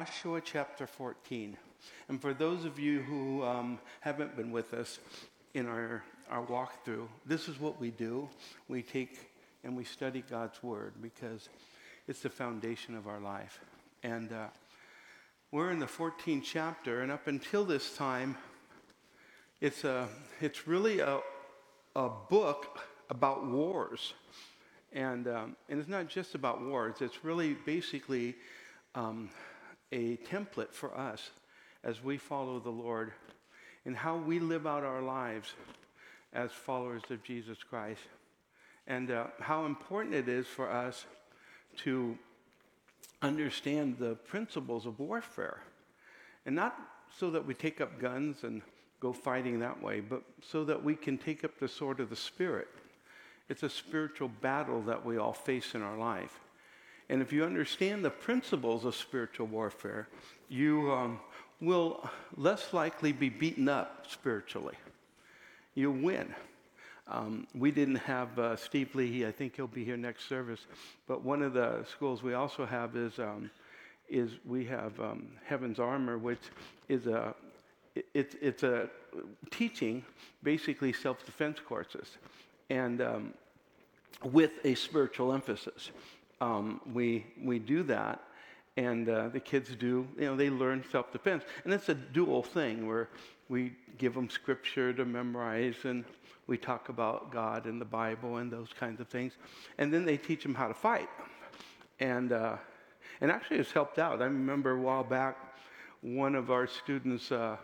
Joshua chapter 14. And for those of you who um, haven't been with us in our, our walkthrough, this is what we do. We take and we study God's Word because it's the foundation of our life. And uh, we're in the 14th chapter, and up until this time, it's, a, it's really a, a book about wars. And, um, and it's not just about wars, it's really basically um, a template for us as we follow the Lord in how we live out our lives as followers of Jesus Christ. And uh, how important it is for us to understand the principles of warfare. And not so that we take up guns and go fighting that way, but so that we can take up the sword of the Spirit. It's a spiritual battle that we all face in our life. And if you understand the principles of spiritual warfare, you um, will less likely be beaten up spiritually. You win. Um, we didn't have uh, Steve Lee. I think he'll be here next service. But one of the schools we also have is um, is we have um, Heaven's Armor, which is a it, it's a teaching basically self-defense courses, and um, with a spiritual emphasis um, we, we do that. And uh, the kids do, you know, they learn self defense. And it's a dual thing where we give them scripture to memorize and we talk about God and the Bible and those kinds of things. And then they teach them how to fight. And, uh, and actually, it's helped out. I remember a while back, one of our students, uh,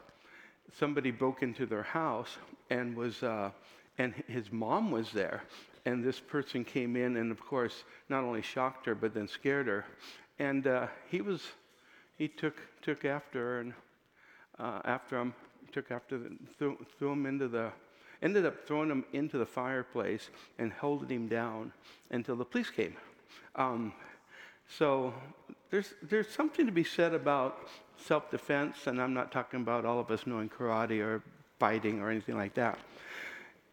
somebody broke into their house and was, uh, and his mom was there and this person came in and of course not only shocked her but then scared her. And uh, he was he took took after her and uh, after him took after the, threw, threw him into the ended up throwing him into the fireplace and holding him down until the police came. Um, so there's there's something to be said about self-defense and i'm not talking about all of us knowing karate or fighting or anything like that.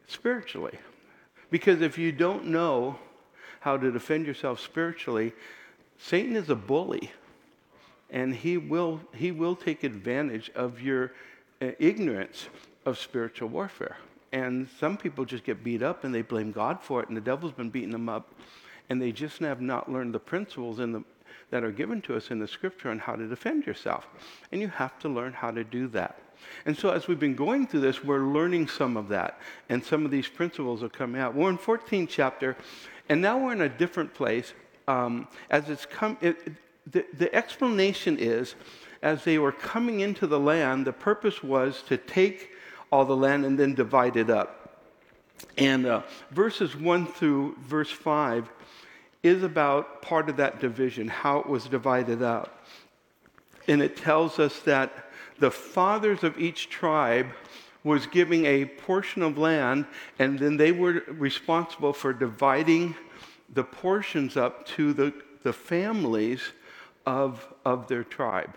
Spiritually because if you don't know how to defend yourself spiritually, Satan is a bully. And he will, he will take advantage of your uh, ignorance of spiritual warfare. And some people just get beat up and they blame God for it, and the devil's been beating them up, and they just have not learned the principles in the, that are given to us in the scripture on how to defend yourself. And you have to learn how to do that. And so, as we've been going through this, we're learning some of that, and some of these principles are coming out. We're in 14th chapter, and now we're in a different place. Um, as it's come, it, the, the explanation is, as they were coming into the land, the purpose was to take all the land and then divide it up. And uh, verses 1 through verse 5 is about part of that division, how it was divided up. And it tells us that the fathers of each tribe was giving a portion of land, and then they were responsible for dividing the portions up to the, the families of, of their tribe.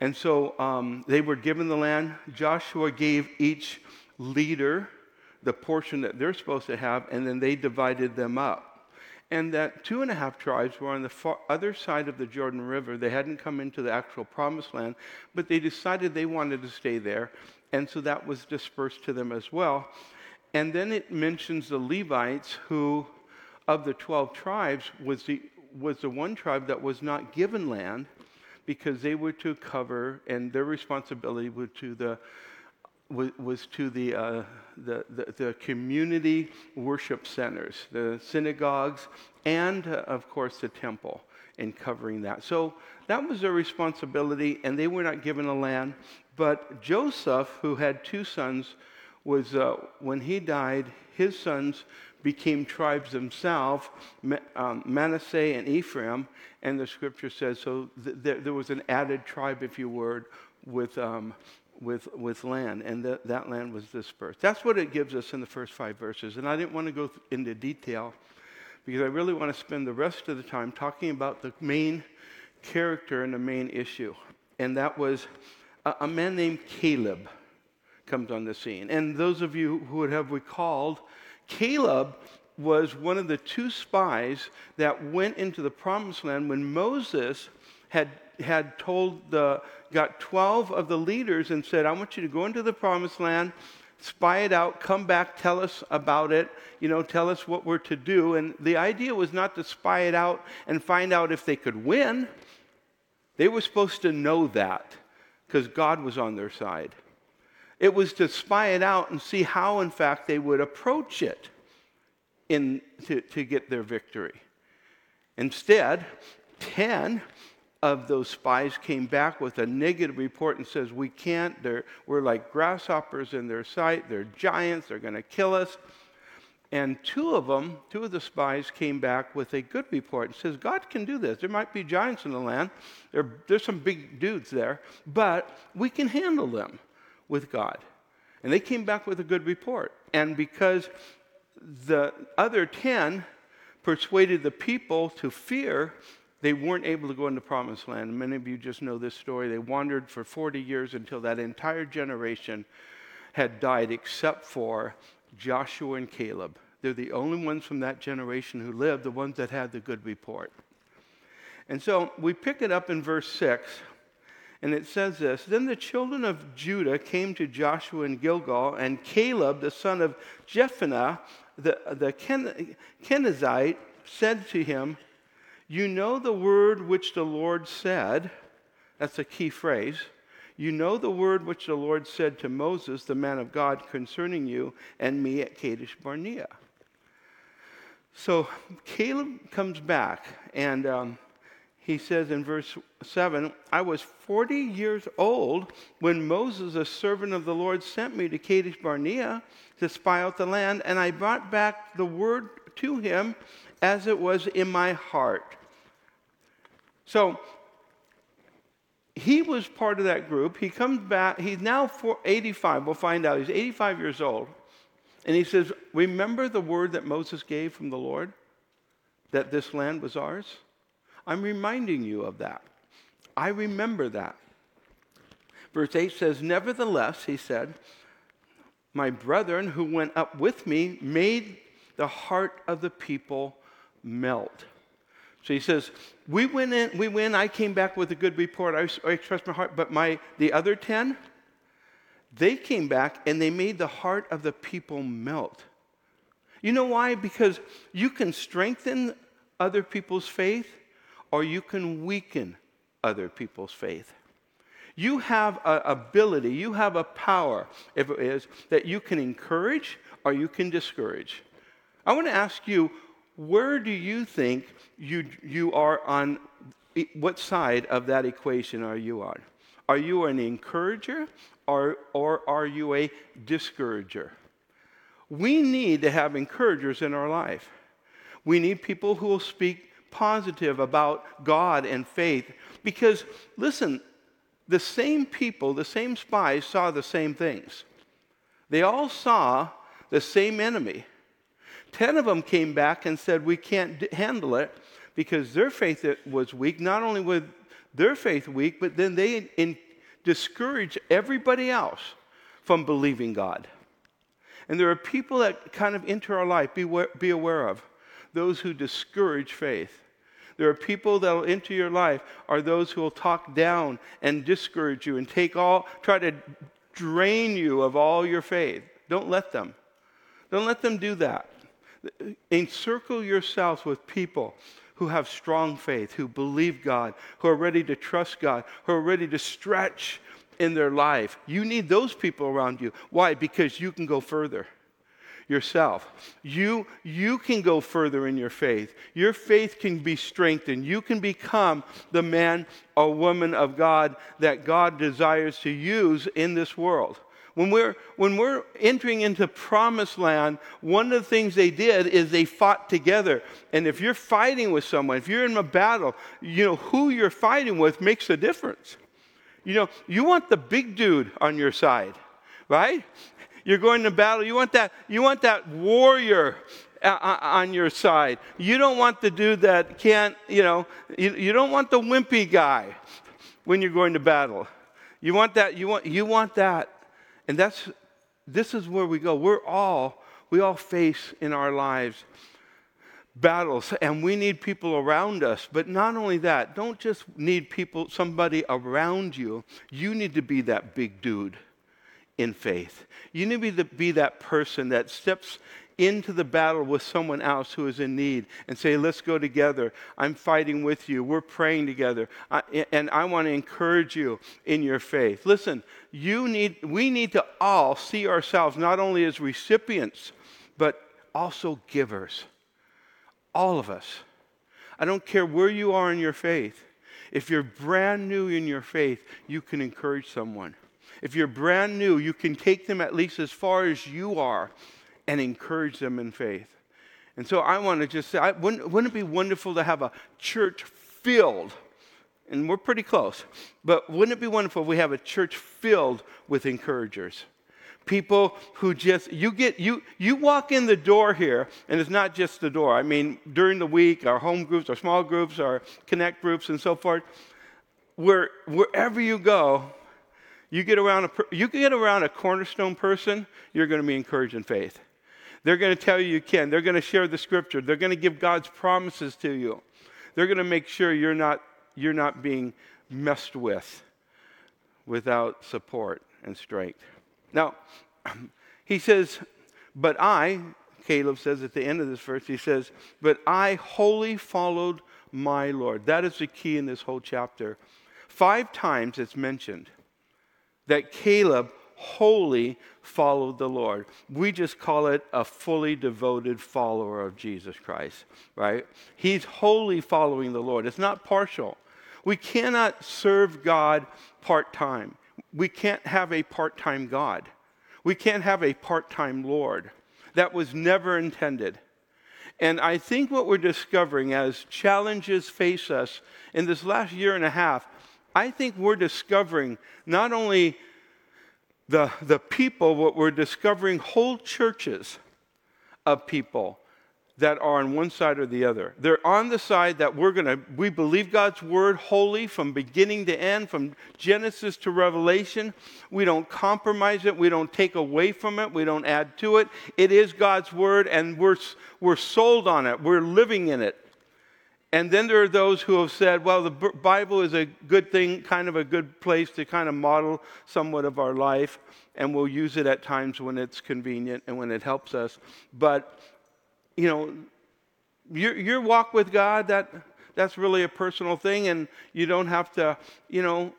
And so um, they were given the land. Joshua gave each leader the portion that they're supposed to have, and then they divided them up and that two and a half tribes were on the far other side of the Jordan River. They hadn't come into the actual promised land, but they decided they wanted to stay there, and so that was dispersed to them as well. And then it mentions the Levites, who, of the 12 tribes, was the, was the one tribe that was not given land because they were to cover, and their responsibility was to the was, to the, uh, the, the, the, community worship centers, the synagogues, and uh, of course the temple, in covering that. So that was their responsibility, and they were not given a land. But Joseph, who had two sons, was uh, when he died, his sons became tribes themselves, um, Manasseh and Ephraim, and the scripture says so. Th- there was an added tribe, if you would, with um, with, with land, and that, land was dispersed. That's what it gives us in the first five verses. And I didn't want to go th- into detail because I really want to spend the rest of the time talking about the main character and the main issue. And that was a, a man named Caleb comes on the scene. And those of you who would have recalled, Caleb was one of the two spies that went into the promised land when Moses had had told the, got 12 of the leaders and said, I want you to go into the promised land, spy it out, come back, tell us about it, you know, tell us what we're to do. And the idea was not to spy it out and find out if they could win. They were supposed to know that because God was on their side. It was to spy it out and see how, in fact, they would approach it in, to, to get their victory. Instead, 10 of those spies came back with a negative report and says, we can't, they're, we're like grasshoppers in their sight, they're giants, they're going to kill us. And two of them, two of the spies came back with a good report and says, God can do this. There might be giants in the land. There, there's some big dudes there, but we can handle them with God. And they came back with a good report. And because the other 10 persuaded the people to fear, they weren't able to go into promised land. Many of you just know this story. They wandered for 40 years until that entire generation had died except for Joshua and Caleb. They're the only ones from that generation who lived, the ones that had the good report. And so we pick it up in verse 6, and it says this Then the children of Judah came to Joshua in Gilgal, and Caleb, the son of Jephunneh, the, the Ken, Kenizzite, said to him, You know the word which the Lord said. That's a key phrase. You know the word which the Lord said to Moses, the man of God, concerning you and me at Kadesh Barnea. So Caleb comes back, and um, he says in verse 7 I was 40 years old when Moses, a servant of the Lord, sent me to Kadesh Barnea to spy out the land, and I brought back the word to him as it was in my heart. So he was part of that group. He comes back, he's now 85, we'll find out. He's 85 years old. And he says, Remember the word that Moses gave from the Lord? That this land was ours? I'm reminding you of that. I remember that. Verse 8 says, Nevertheless, he said, my brethren who went up with me made the heart of the people melt. So he says, we went in, we win, I came back with a good report. I, I expressed my heart, but my the other 10, they came back and they made the heart of the people melt. You know why? Because you can strengthen other people's faith or you can weaken other people's faith. You have an ability, you have a power, if it is, that you can encourage or you can discourage. I want to ask you, where do you think you, you are on, what side of that equation are you on? Are you an encourager or, or are you a discourager? We need to have encouragers in our life. We need people who will speak positive about God and faith. Because, listen, the same people, the same spies saw the same things. They all saw the same enemy. Ten of them came back and said, We can't handle it because their faith was weak. Not only was their faith weak, but then they in, discouraged everybody else from believing God. And there are people that kind of enter our life, be, be aware of those who discourage faith. There are people that will enter your life are those who will talk down and discourage you and take all, try to drain you of all your faith. Don't let them. Don't let them do that. Encircle yourselves with people who have strong faith, who believe God, who are ready to trust God, who are ready to stretch in their life. You need those people around you. Why? Because you can go further yourself. You, you can go further in your faith. Your faith can be strengthened. You can become the man or woman of God that God desires to use in this world. When we're, when we're entering into promised land, one of the things they did is they fought together. And if you're fighting with someone, if you're in a battle, you know, who you're fighting with makes a difference. You know, you want the big dude on your side, right? You're going to battle. You want that, you want that warrior uh, uh, on your side. You don't want the dude that can't, you know, you, you don't want the wimpy guy when you're going to battle. You want that, you want, you want that. And that's, this is where we go. We're all, we all face in our lives battles and we need people around us. But not only that don't just need people somebody around you. You need to be that big dude in faith. You need to be, the, be that person that steps into the battle with someone else who is in need and say let's go together i'm fighting with you we're praying together I, and i want to encourage you in your faith listen you need we need to all see ourselves not only as recipients but also givers all of us. I don't care where you are in your faith. If you're brand new in your faith, you can encourage someone. If you're brand new, you can take them at least as far as you are and encourage them in faith. And so I want to just say, I, wouldn't, wouldn't it be wonderful to have a church filled? And we're pretty close. But wouldn't it be wonderful if we have a church filled with encouragers? people who just you get you you walk in the door here and it's not just the door i mean during the week our home groups our small groups our connect groups and so forth where wherever you go you get around a you get around a cornerstone person you're going to be encouraged in faith they're going to tell you you can they're going to share the scripture they're going to give god's promises to you they're going to make sure you're not you're not being messed with without support and strength now, he says, But I, Caleb says at the end of this verse, he says, But I wholly followed my Lord. That is the key in this whole chapter. Five times it's mentioned that Caleb wholly followed the Lord. We just call it a fully devoted follower of Jesus Christ, right? He's wholly following the Lord. It's not partial. We cannot serve God part time we can't have a part time God. We can't have a part time Lord. That was never intended. And I think what we're discovering as challenges face us in this last year and a half, I think we're discovering not only the, the people, but we're discovering whole churches of people that are on one side or the other. They're on the side that we're going to, we believe God's word wholly from beginning to end, from Genesis to Revelation. We don't compromise it. We don't take away from it. We don't add to it. It is God's word and we're, we're sold on it. We're living in it. And then there are those who have said, well, the Bible is a good thing, kind of a good place to kind of model somewhat of our life, and we'll use it at times when it's convenient and when it helps us. But you know, your, your walk with God, that, that's really a personal thing, and you don't have to, you know,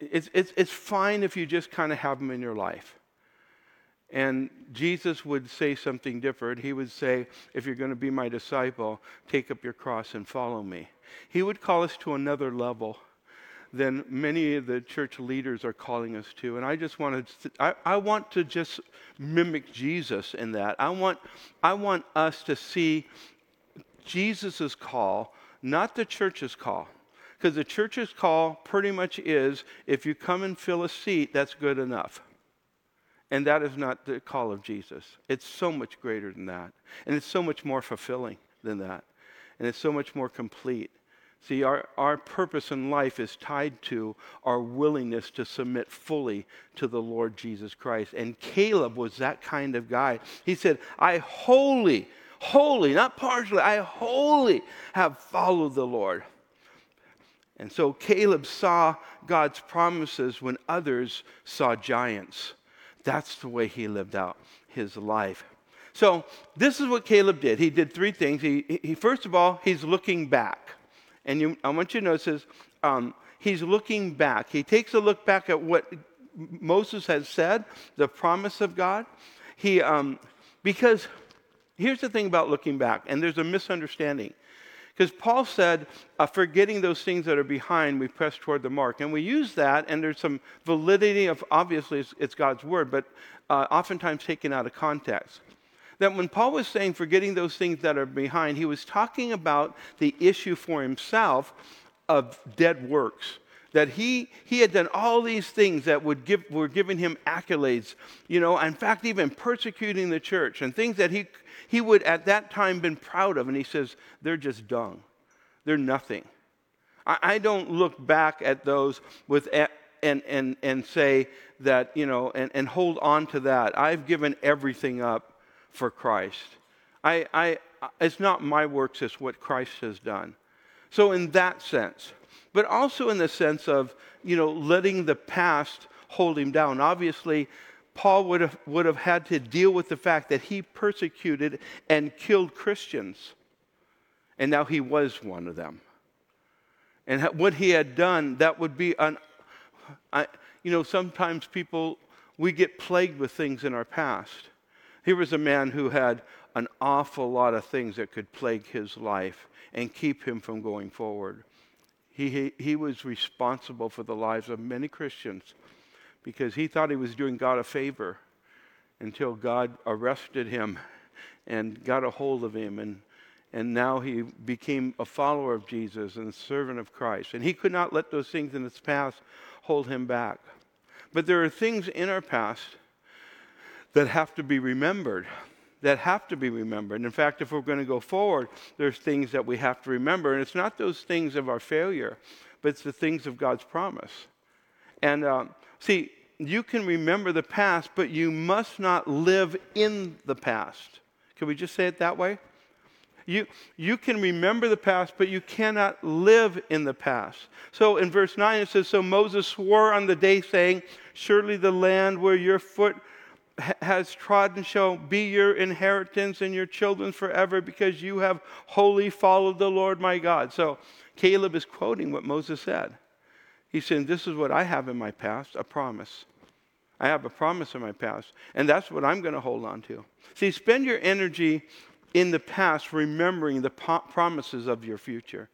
it's, it's, it's fine if you just kind of have them in your life. And Jesus would say something different. He would say, If you're going to be my disciple, take up your cross and follow me. He would call us to another level than many of the church leaders are calling us to. And I just want to, I, I want to just mimic Jesus in that. I want, I want us to see Jesus' call, not the church's call. Because the church's call pretty much is if you come and fill a seat, that's good enough. And that is not the call of Jesus. It's so much greater than that. And it's so much more fulfilling than that. And it's so much more complete. See, our, our purpose in life is tied to our willingness to submit fully to the Lord Jesus Christ. And Caleb was that kind of guy. He said, I wholly, wholly, not partially, I wholly have followed the Lord. And so Caleb saw God's promises when others saw giants. That's the way he lived out his life. So, this is what Caleb did. He did three things. He, he first of all, he's looking back. And you, I want you to notice um, he's looking back. He takes a look back at what Moses has said, the promise of God. He, um, because here's the thing about looking back, and there's a misunderstanding. Because Paul said, uh, forgetting those things that are behind, we press toward the mark. And we use that, and there's some validity of, obviously, it's, it's God's word, but uh, oftentimes taken out of context that when Paul was saying forgetting those things that are behind, he was talking about the issue for himself of dead works. That he, he had done all these things that would give, were giving him accolades, you know, in fact, even persecuting the church and things that he, he would at that time been proud of. And he says, they're just dung. They're nothing. I, I don't look back at those with and, and, and say that, you know, and, and hold on to that. I've given everything up for Christ. I, I, it's not my works, it's what Christ has done. So, in that sense, but also in the sense of, you know, letting the past hold him down. Obviously, Paul would have, would have had to deal with the fact that he persecuted and killed Christians. And now he was one of them. And what he had done, that would be an. I, you know, sometimes people, we get plagued with things in our past. Here was a man who had an awful lot of things that could plague his life and keep him from going forward. He, he, was responsible for the lives of many Christians because he thought he was doing God a favor until God arrested him and got a hold of him and and now he became a follower of Jesus and a servant of Christ. And he could not let those things in his past hold him back. But there are things in our past that have to be remembered, that have to be remembered. In fact, if we're going to go forward, there's things that we have to remember. And it's not those things of our failure, but it's the things of God's promise. And uh, see, you can remember the past, but you must not live in the past. Can we just say it that way? You, you can remember the past, but you cannot live in the past. So in verse 9 it says, So Moses swore on the day, saying, Surely the land where your foot has trodden shall be your inheritance and your children forever, because you have wholly followed the Lord my God. So Caleb is quoting what Moses said. He's saying, This is what I have in my past a promise. I have a promise in my past, and that's what I'm going to hold on to. See, spend your energy in the past remembering the promises of your future.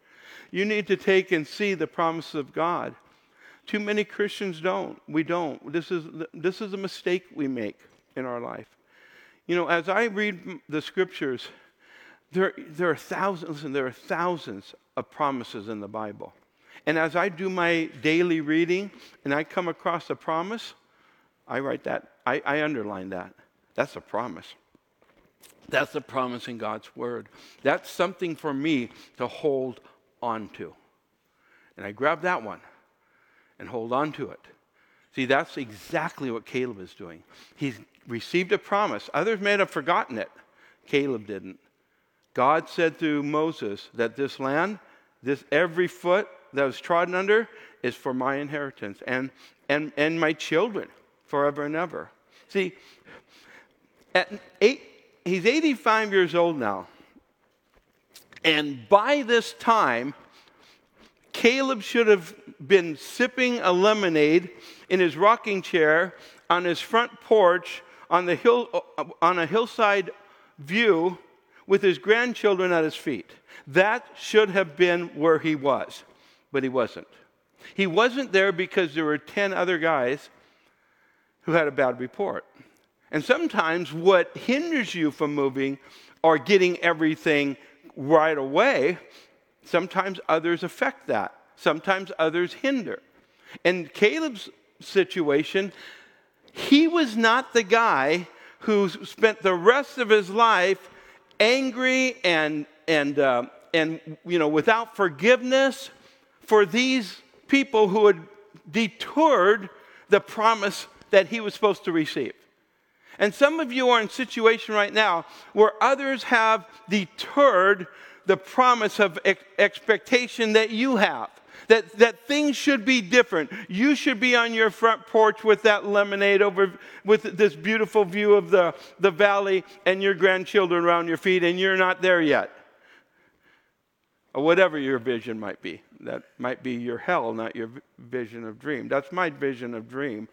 You need to take and see the promises of God. Too many Christians don't. We don't. This is, this is a mistake we make in our life. You know, as I read the scriptures, there, there are thousands and there are thousands of promises in the Bible. And as I do my daily reading and I come across a promise, I write that, I, I underline that. That's a promise. That's a promise in God's word. That's something for me to hold on to. And I grab that one and hold on to it. See, that's exactly what Caleb is doing. He's received a promise. Others may have forgotten it. Caleb didn't. God said through Moses that this land, this every foot that was trodden under, is for my inheritance and, and, and my children forever and ever. See, at eight, he's 85 years old now. And by this time, Caleb should have been sipping a lemonade in his rocking chair on his front porch on, the hill, uh, on a hillside view with his grandchildren at his feet. That should have been where he was, but he wasn't. He wasn't there because there were 10 other guys who had a bad report. And sometimes what hinders you from moving or getting everything right away, sometimes others affect that. Sometimes others hinder. And Caleb's situation, he was not the guy who spent the rest of his life angry and, and, uh, and you know, without forgiveness for these people who had detoured the promise that he was supposed to receive. And some of you are in a situation right now where others have deterred the promise of ex- expectation that you have. That, that things should be different. You should be on your front porch with that lemonade over with this beautiful view of the, the valley and your grandchildren around your feet, and you're not there yet. Or whatever your vision might be. That might be your hell, not your vision of dream. That's my vision of dream.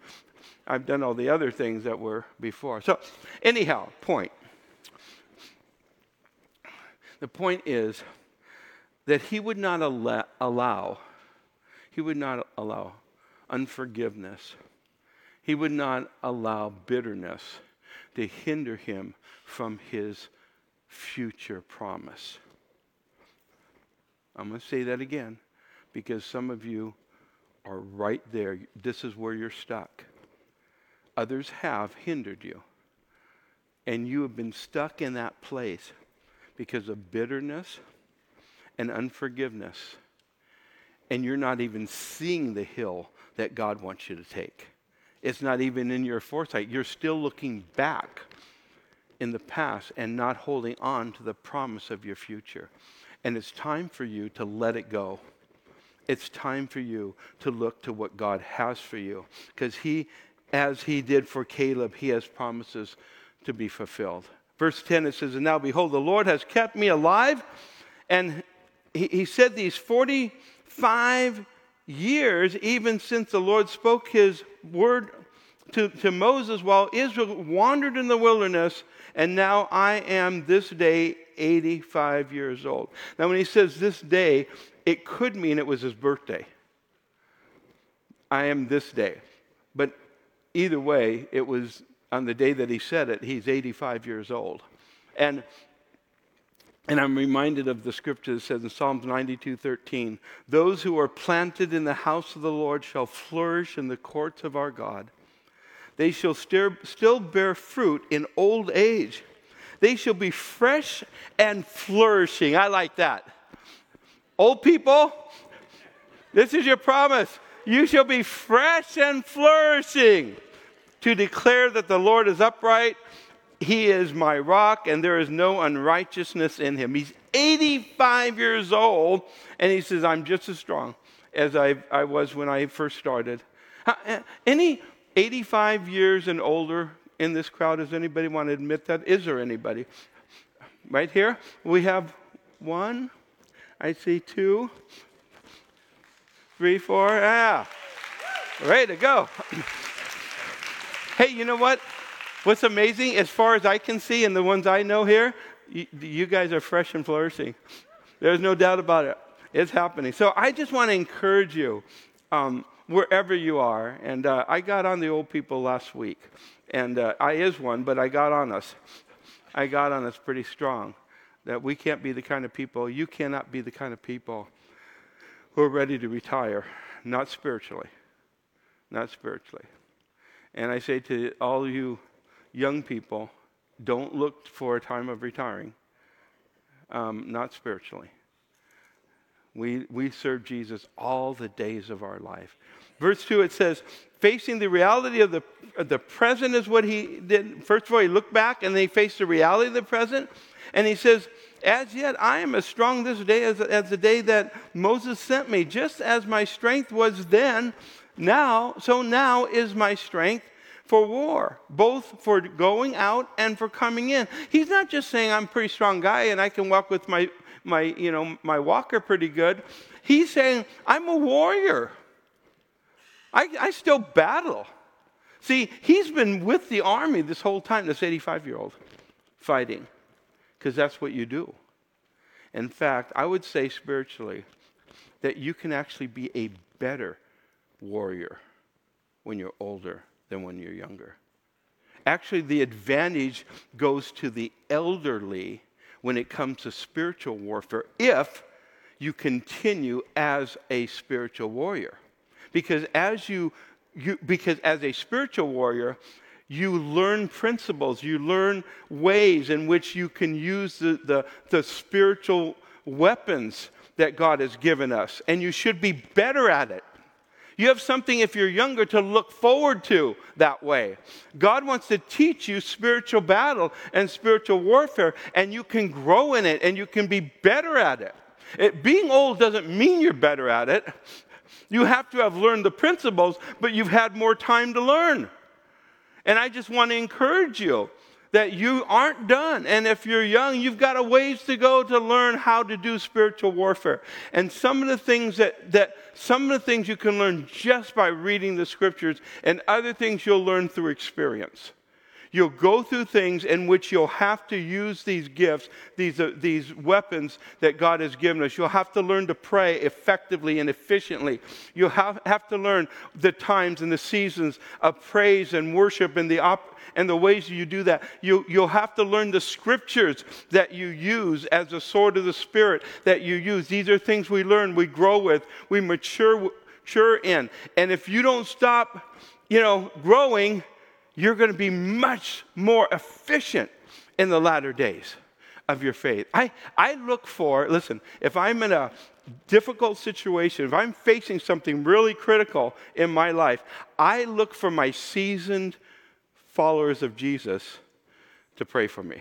I've done all the other things that were before. So, anyhow, point. The point is that he would not allow, he would not allow unforgiveness. He would not allow bitterness to hinder him from his future promise. I'm going to say that again because some of you are right there. This is where you're stuck others have hindered you. And you have been stuck in that place because of bitterness and unforgiveness. And you're not even seeing the hill that God wants you to take. It's not even in your foresight. You're still looking back in the past and not holding on to the promise of your future. And it's time for you to let it go. It's time for you to look to what God has for you. Because He, as He did for Caleb, He has promises to be fulfilled. Verse 10 it says, And now behold, the Lord has kept me alive. And He, he said these 45 years, even since the Lord spoke His word to, to Moses while Israel wandered in the wilderness, and now I am this day 85 years old. Now, when he says this day, it could mean it was his birthday. I am this day. But either way, it was on the day that he said it, he's 85 years old. And and I'm reminded of the scripture that says in Psalms 92 13, those who are planted in the house of the Lord shall flourish in the courts of our God. They shall still bear fruit in old age. They shall be fresh and flourishing. I like that. Old people, this is your promise. You shall be fresh and flourishing to declare that the Lord is upright. He is my rock, and there is no unrighteousness in him. He's 85 years old, and he says, I'm just as strong as I, I was when I first started. Eh, any 85 years and older in this crowd? Does anybody want to admit that? Is there anybody? Right here, we have one. I see two, three, four. Yeah. Ready to go. hey, you know what? What's amazing, as far as I can see, and the ones I know here, you, you guys are fresh and flourishing. There's no doubt about it. It's happening. So I just want to encourage you. Um, wherever you are. And uh, I got on the old people last week. And uh, I is one, but I got on us. I got on us pretty strong. That we can't be the kind of people, you cannot be the kind of people who are ready to retire, not spiritually. Not spiritually. And I say to all you young people, don't look for a time of retiring, um, not spiritually. We, we serve Jesus all the days of our life. Verse 2, it says, facing the reality of the, of the present is what he did. First of all, he looked back and he faced the reality of the present. And he says, As yet I am as strong this day as, as the day that Moses sent me. Just as my strength was then, now, so now is my strength for war, both for going out and for coming in. He's not just saying I'm a pretty strong guy and I can walk with my, my, you know, my walker pretty good. He's saying I'm a warrior. I, I still battle. See, he's been with the army this whole time, this 85 year old, fighting, because that's what you do. In fact, I would say spiritually that you can actually be a better warrior when you're older than when you're younger. Actually, the advantage goes to the elderly when it comes to spiritual warfare if you continue as a spiritual warrior. Because as you, you because as a spiritual warrior, you learn principles, you learn ways in which you can use the, the, the spiritual weapons that God has given us, and you should be better at it. You have something, if you're younger, to look forward to that way. God wants to teach you spiritual battle and spiritual warfare, and you can grow in it and you can be better at it. it being old doesn't mean you're better at it. You have to have learned the principles, but you've had more time to learn. And I just want to encourage you that you aren't done. And if you're young, you've got a ways to go to learn how to do spiritual warfare. And some of the things that, that some of the things you can learn just by reading the scriptures, and other things you'll learn through experience. You'll go through things in which you'll have to use these gifts, these, uh, these weapons that God has given us. You'll have to learn to pray effectively and efficiently. You'll have, have to learn the times and the seasons of praise and worship and the, op- and the ways you do that. You, you'll have to learn the scriptures that you use as a sword of the Spirit that you use. These are things we learn, we grow with, we mature, mature in. And if you don't stop, you know, growing, you're going to be much more efficient in the latter days of your faith. I, I look for, listen, if I'm in a difficult situation, if I'm facing something really critical in my life, I look for my seasoned followers of Jesus to pray for me.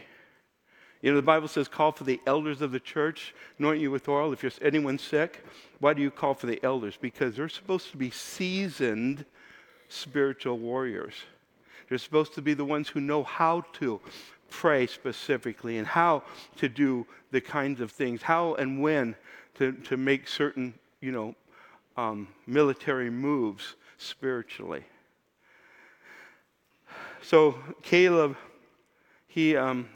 You know, the Bible says, call for the elders of the church, anoint you with oil if you're anyone sick. Why do you call for the elders? Because they're supposed to be seasoned spiritual warriors. They're supposed to be the ones who know how to pray specifically and how to do the kinds of things, how and when to, to make certain, you know, um, military moves spiritually. So Caleb, he, um,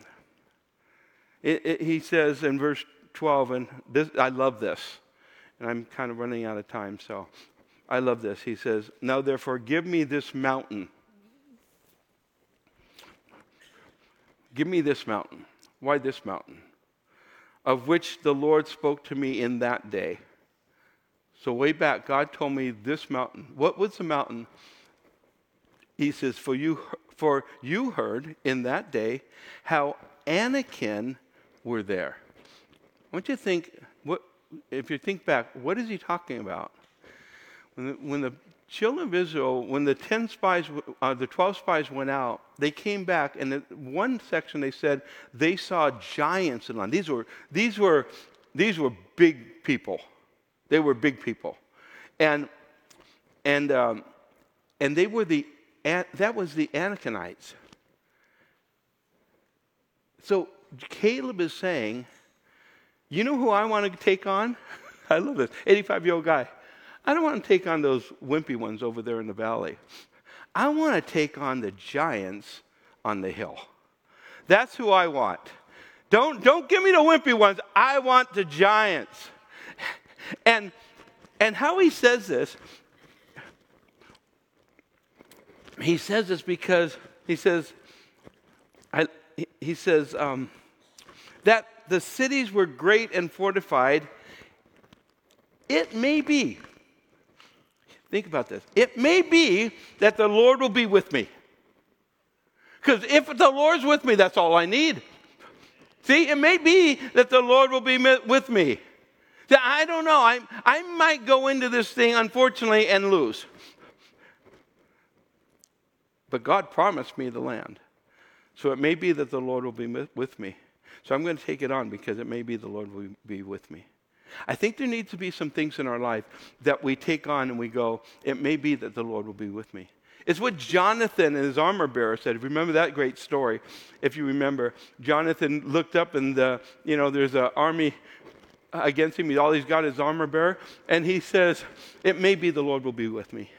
it, it, he says in verse 12, and this, I love this, and I'm kind of running out of time, so I love this. He says, Now therefore, give me this mountain. Give me this mountain. Why this mountain? Of which the Lord spoke to me in that day. So, way back, God told me this mountain. What was the mountain? He says, For you, for you heard in that day how Anakim were there. I want you to think, what, if you think back, what is he talking about? When the, when the children of Israel, when the 10 spies, uh, the 12 spies went out, they came back, and in one section they said they saw giants in land. These were, these were, these were big people. They were big people. And, and, um, and they were the, that was the Anakites. So Caleb is saying, you know who I want to take on? I love this. 85 year old guy. I don't want to take on those wimpy ones over there in the valley. I want to take on the giants on the hill. That's who I want. Don't, don't give me the wimpy ones. I want the giants. And, and how he says this, he says this because he says, I, he says, um, that the cities were great and fortified, it may be, think about this, it may be that the Lord will be with me. Because if the Lord's with me, that's all I need. See, it may be that the Lord will be with me. I don't know. I, I might go into this thing, unfortunately, and lose. But God promised me the land. So it may be that the Lord will be with me. So I'm going to take it on because it may be the Lord will be with me. I think there needs to be some things in our life that we take on and we go, it may be that the Lord will be with me. It's what Jonathan and his armor bearer said. If you remember that great story? If you remember, Jonathan looked up and the, you know there's an army against him. All he's got is armor bearer, and he says, "It may be the Lord will be with me.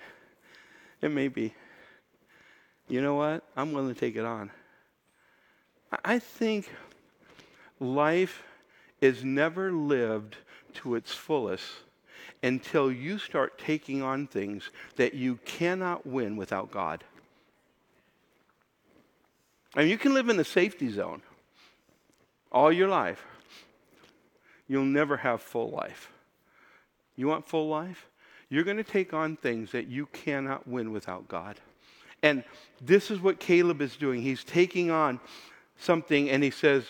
It may be." You know what? I'm willing to take it on. I think life is never lived to its fullest until you start taking on things that you cannot win without God. And you can live in the safety zone all your life. You'll never have full life. You want full life? You're going to take on things that you cannot win without God. And this is what Caleb is doing. He's taking on something and he says,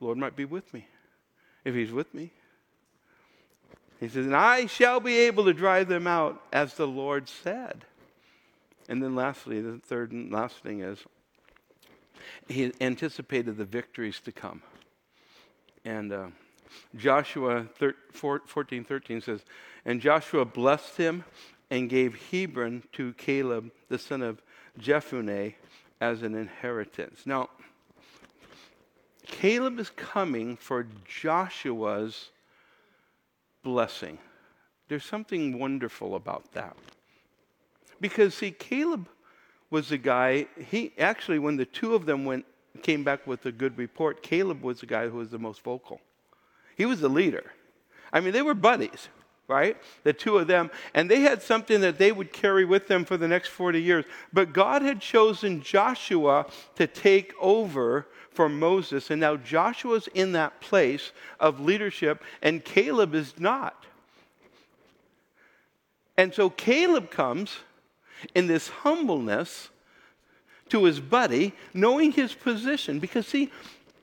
Lord might be with me. If he's with me, he says, and I shall be able to drive them out as the Lord said. And then lastly, the third and last thing is he anticipated the victories to come. And uh, Joshua 14 13 says, And Joshua blessed him and gave Hebron to Caleb, the son of Jephunneh, as an inheritance. Now, Caleb is coming for Joshua's blessing. There's something wonderful about that. Because, see, Caleb was the guy, he actually, when the two of them went, came back with a good report, Caleb was the guy who was the most vocal. He was the leader. I mean, they were buddies right? The two of them. And they had something that they would carry with them for the next 40 years. But God had chosen Joshua to take over for Moses. And now Joshua's in that place of leadership, and Caleb is not. And so Caleb comes in this humbleness to his buddy, knowing his position. Because, see,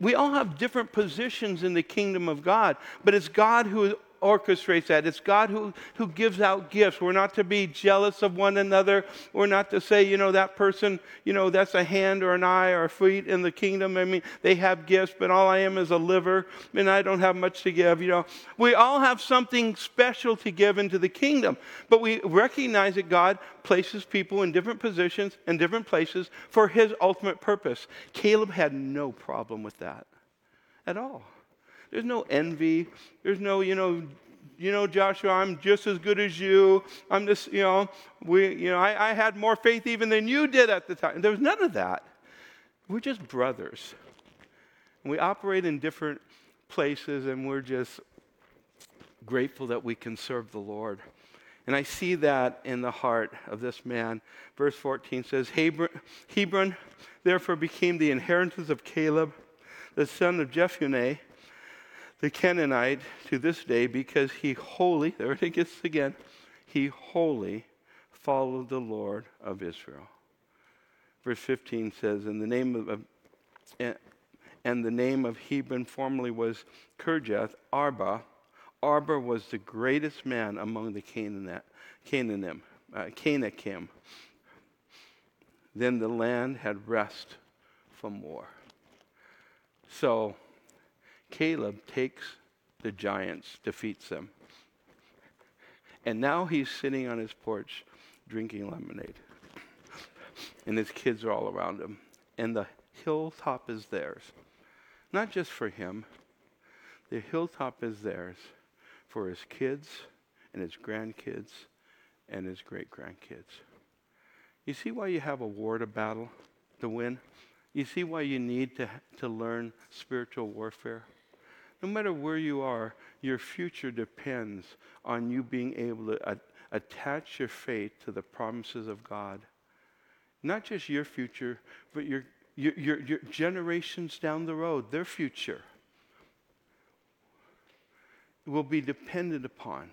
we all have different positions in the kingdom of God, but it's God who orchestrates that. It's God who, who gives out gifts. We're not to be jealous of one another. We're not to say, you know, that person, you know, that's a hand or an eye or a feet in the kingdom. I mean, they have gifts, but all I am is a liver, and I don't have much to give. You know, we all have something special to give into the kingdom, but we recognize that God places people in different positions and different places for his ultimate purpose. Caleb had no problem with that at all. There's no envy. There's no, you know, you know, Joshua, I'm just as good as you. I'm just, you know, we, you know, I, I had more faith even than you did at the time. There was none of that. We're just brothers. And we operate in different places, and we're just grateful that we can serve the Lord. And I see that in the heart of this man. Verse 14 says, Hebron therefore became the inheritance of Caleb, the son of Jephunneh, the Kenizzite to this day because he wholly, there it gets again, he wholly followed the Lord of Israel. Verse 15 says, "In the name of, and the name of Hebron formerly was Kirjath Arba. Arba was the greatest man among the Canaan, Canaanim, uh. Then the land had rest from war. So Caleb takes the giants, defeats them. And now he's sitting on his porch drinking lemonade. And his kids are all around him. And the hilltop is theirs. Not just for him, the hilltop is theirs for his kids and his grandkids and his great grandkids. You see why you have a war to battle, to win? You see why you need to, to learn spiritual warfare? No matter where you are, your future depends on you being able to attach your faith to the promises of God. Not just your future, but your, your, your, your generations down the road, their future will be dependent upon.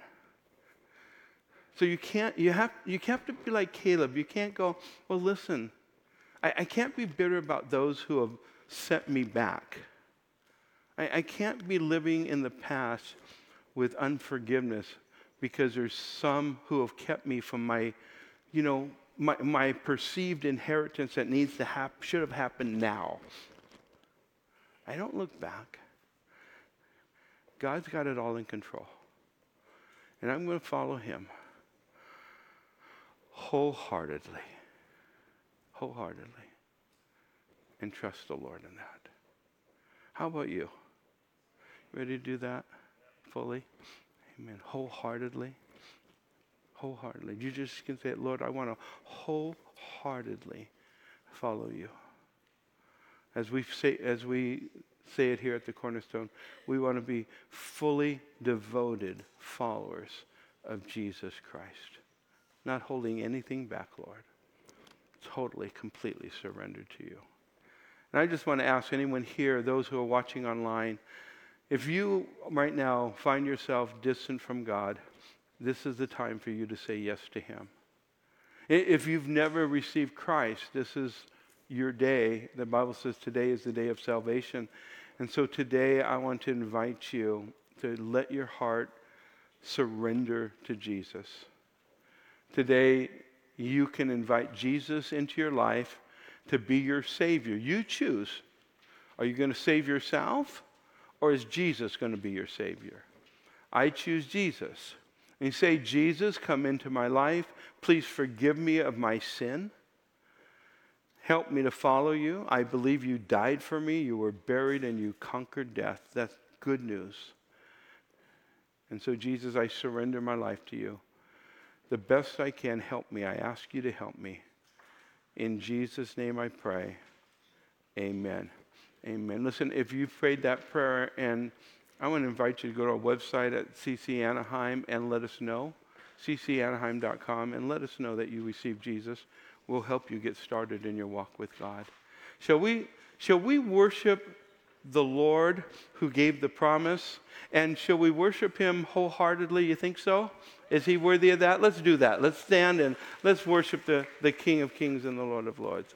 So you can't, you have, you have to be like Caleb. You can't go, well, listen, I, I can't be bitter about those who have set me back. I, I can't be living in the past with unforgiveness because there's some who have kept me from my, you know, my, my perceived inheritance that needs to happen, should have happened now. I don't look back. God's got it all in control. And I'm going to follow him wholeheartedly. Wholeheartedly. And trust the Lord in that. How about you? Ready to do that fully? Amen. Wholeheartedly. Wholeheartedly. You just can say, Lord, I want to wholeheartedly follow you. As we say, as we say it here at the Cornerstone, we want to be fully devoted followers of Jesus Christ. Not holding anything back, Lord. Totally, completely surrendered to you. And I just want to ask anyone here, those who are watching online, if you right now find yourself distant from God, this is the time for you to say yes to Him. If you've never received Christ, this is your day. The Bible says today is the day of salvation. And so today I want to invite you to let your heart surrender to Jesus. Today you can invite Jesus into your life to be your Savior. You choose. Are you going to save yourself? Or is Jesus going to be your Savior? I choose Jesus. And you say, Jesus, come into my life. Please forgive me of my sin. Help me to follow you. I believe you died for me. You were buried and you conquered death. That's good news. And so, Jesus, I surrender my life to you. The best I can, help me. I ask you to help me. In Jesus' name I pray. Amen. Amen. Listen, if you prayed that prayer, and I want to invite you to go to our website at CC Anaheim and let us know, ccanaheim.com, and let us know that you received Jesus. We'll help you get started in your walk with God. Shall we, shall we worship the Lord who gave the promise? And shall we worship him wholeheartedly? You think so? Is he worthy of that? Let's do that. Let's stand and let's worship the, the King of Kings and the Lord of Lords.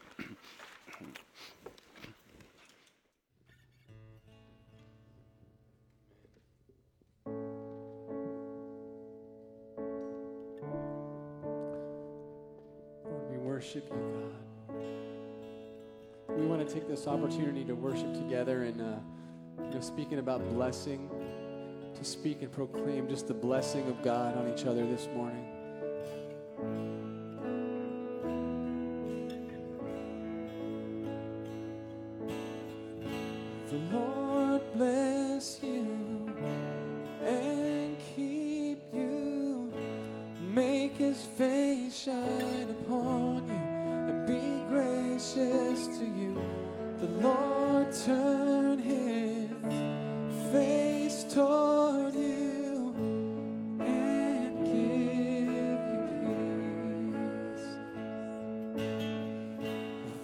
Worship you, God. We want to take this opportunity to worship together and, uh, you know, speaking about blessing, to speak and proclaim just the blessing of God on each other this morning.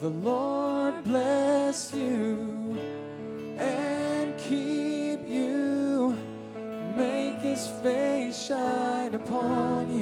The Lord bless you and keep you. Make his face shine upon you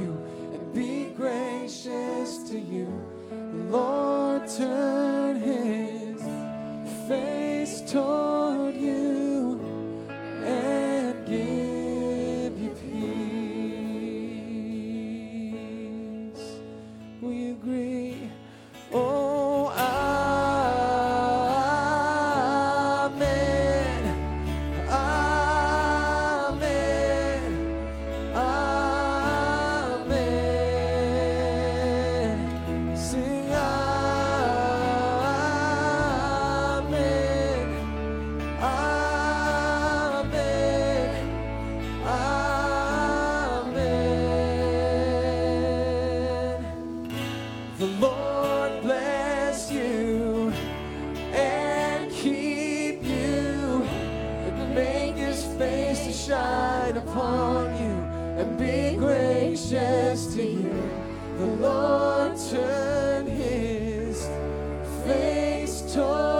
upon you and be gracious to you. The Lord turn his face toward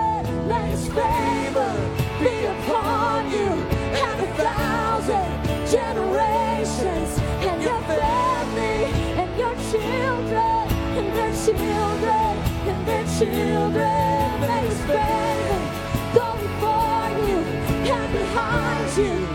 May his favor be upon you. And a thousand generations and your family and your children and their children and their children. May his favor go before you. And behind you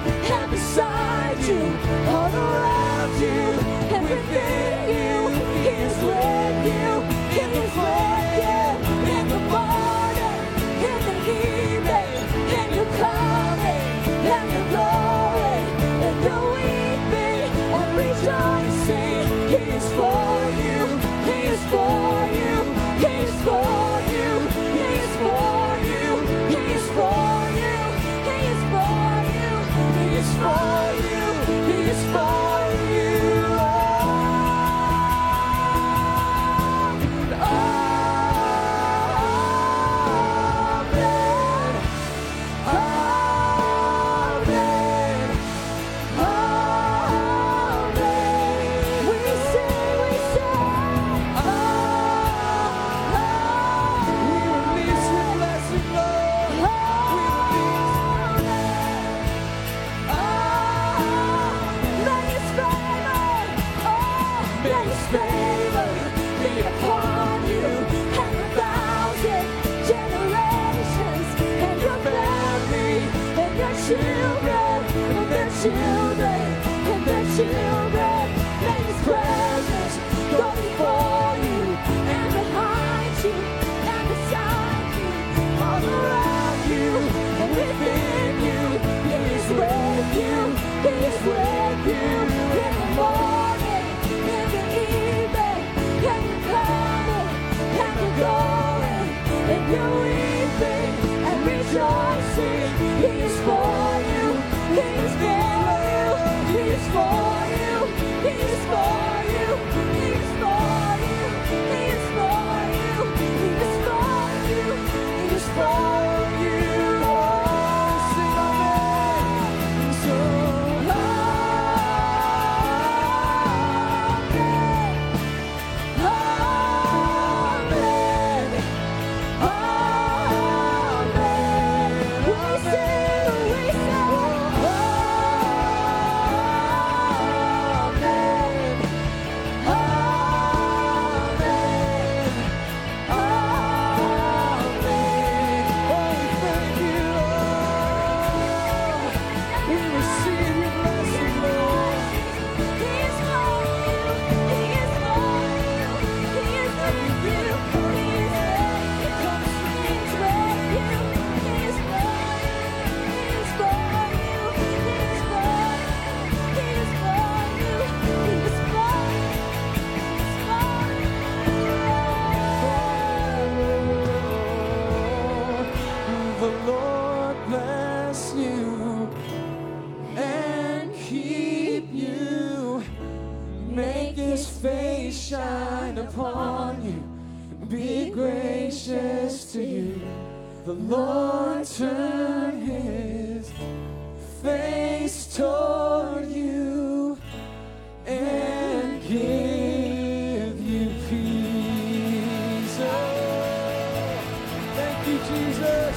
You, Jesus.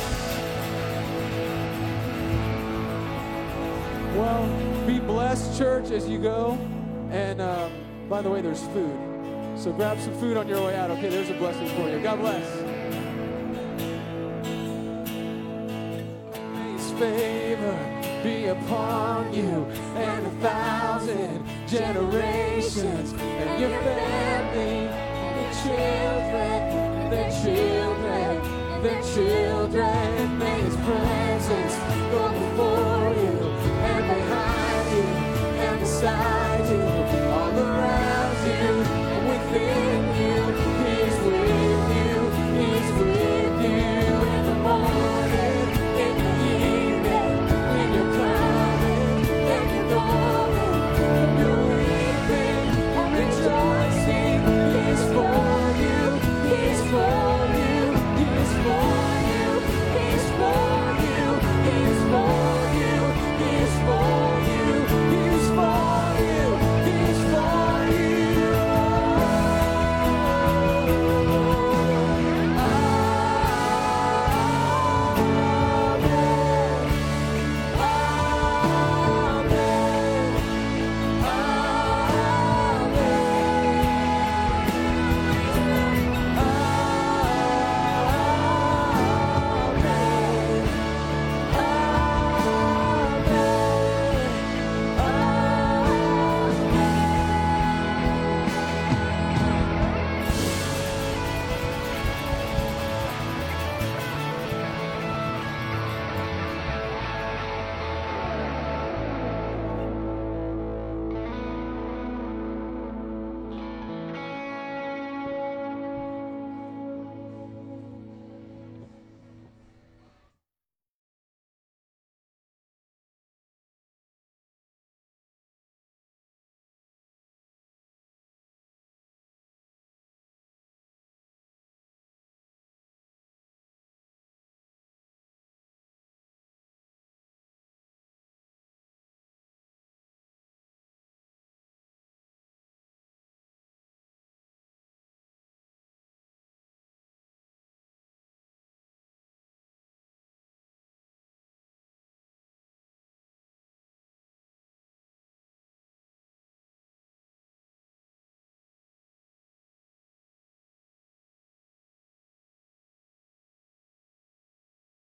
Well, be blessed, church, as you go. And um, by the way, there's food. So grab some food on your way out. Okay, there's a blessing for you. God bless. May His favor be upon you and a thousand generations and your family and your children and their children their children. May His presence go before you and behind you and beside you.